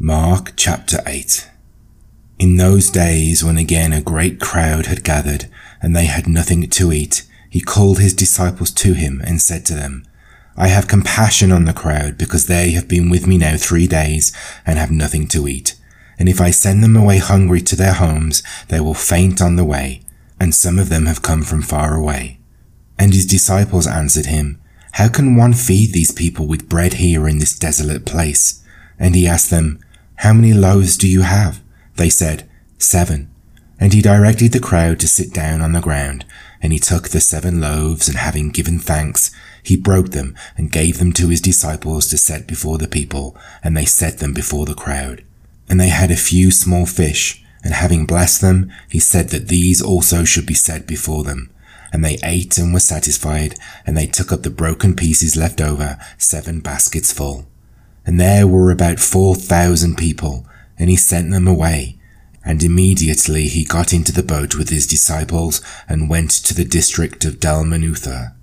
Mark chapter 8 In those days, when again a great crowd had gathered, and they had nothing to eat, he called his disciples to him and said to them, I have compassion on the crowd, because they have been with me now three days and have nothing to eat. And if I send them away hungry to their homes, they will faint on the way, and some of them have come from far away. And his disciples answered him, How can one feed these people with bread here in this desolate place? And he asked them, how many loaves do you have? They said, Seven. And he directed the crowd to sit down on the ground, and he took the seven loaves, and having given thanks, he broke them and gave them to his disciples to set before the people, and they set them before the crowd. And they had a few small fish, and having blessed them, he said that these also should be set before them. And they ate and were satisfied, and they took up the broken pieces left over, seven baskets full and there were about four thousand people, and he sent them away. And immediately he got into the boat with his disciples and went to the district of Dalmanutha.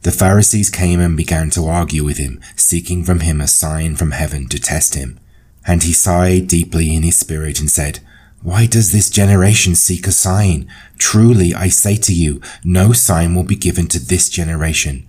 The Pharisees came and began to argue with him, seeking from him a sign from heaven to test him. And he sighed deeply in his spirit and said, Why does this generation seek a sign? Truly I say to you, no sign will be given to this generation.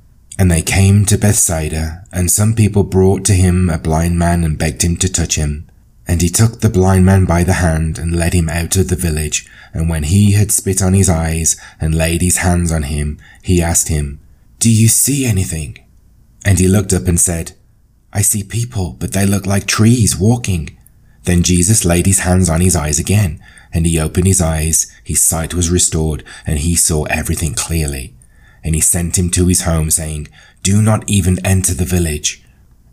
And they came to Bethsaida, and some people brought to him a blind man and begged him to touch him. And he took the blind man by the hand and led him out of the village. And when he had spit on his eyes and laid his hands on him, he asked him, Do you see anything? And he looked up and said, I see people, but they look like trees walking. Then Jesus laid his hands on his eyes again, and he opened his eyes, his sight was restored, and he saw everything clearly and he sent him to his home, saying, Do not even enter the village.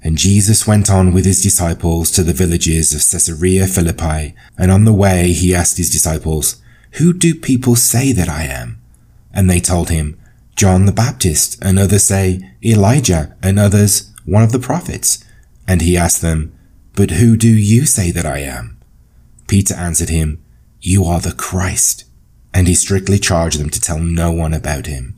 And Jesus went on with his disciples to the villages of Caesarea Philippi, and on the way he asked his disciples, Who do people say that I am? And they told him, John the Baptist, and others say, Elijah, and others, one of the prophets. And he asked them, But who do you say that I am? Peter answered him, You are the Christ. And he strictly charged them to tell no one about him.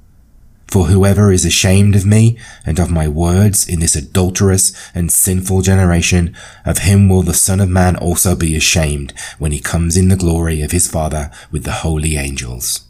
For whoever is ashamed of me and of my words in this adulterous and sinful generation, of him will the Son of Man also be ashamed when he comes in the glory of his Father with the holy angels.